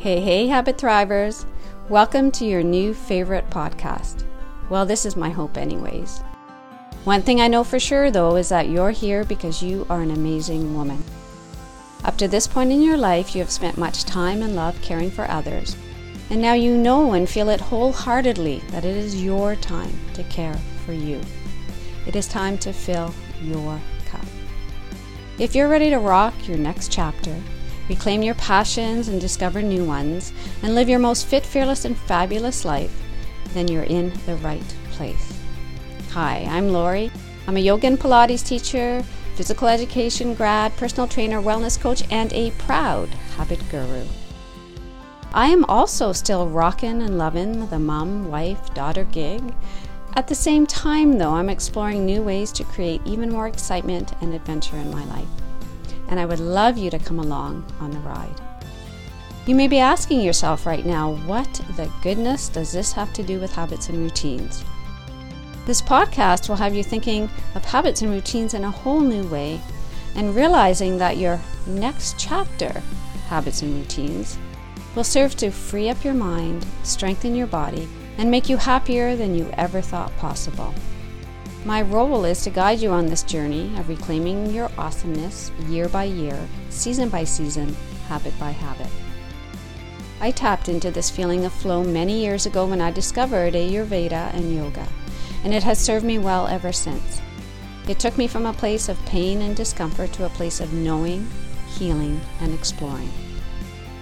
Hey, hey, Habit Thrivers. Welcome to your new favorite podcast. Well, this is my hope, anyways. One thing I know for sure, though, is that you're here because you are an amazing woman. Up to this point in your life, you have spent much time and love caring for others, and now you know and feel it wholeheartedly that it is your time to care for you. It is time to fill your cup. If you're ready to rock your next chapter, reclaim your passions and discover new ones, and live your most fit, fearless, and fabulous life, then you're in the right place. Hi, I'm Lorrie. I'm a yoga and Pilates teacher, physical education grad, personal trainer, wellness coach, and a proud habit guru. I am also still rocking and loving the mom, wife, daughter gig. At the same time, though, I'm exploring new ways to create even more excitement and adventure in my life and I would love you to come along on the ride. You may be asking yourself right now, what the goodness does this have to do with habits and routines? This podcast will have you thinking of habits and routines in a whole new way and realizing that your next chapter, Habits and Routines, will serve to free up your mind, strengthen your body, and make you happier than you ever thought possible. My role is to guide you on this journey of reclaiming your awesomeness year by year, season by season, habit by habit. I tapped into this feeling of flow many years ago when I discovered Ayurveda and yoga, and it has served me well ever since. It took me from a place of pain and discomfort to a place of knowing, healing, and exploring.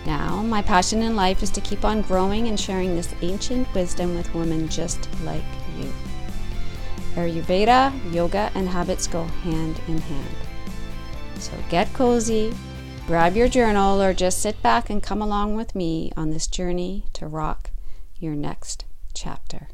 Now, my passion in life is to keep on growing and sharing this ancient wisdom with women just like you. Ayurveda, yoga, and habits go hand in hand. So get cozy, grab your journal, or just sit back and come along with me on this journey to rock your next chapter.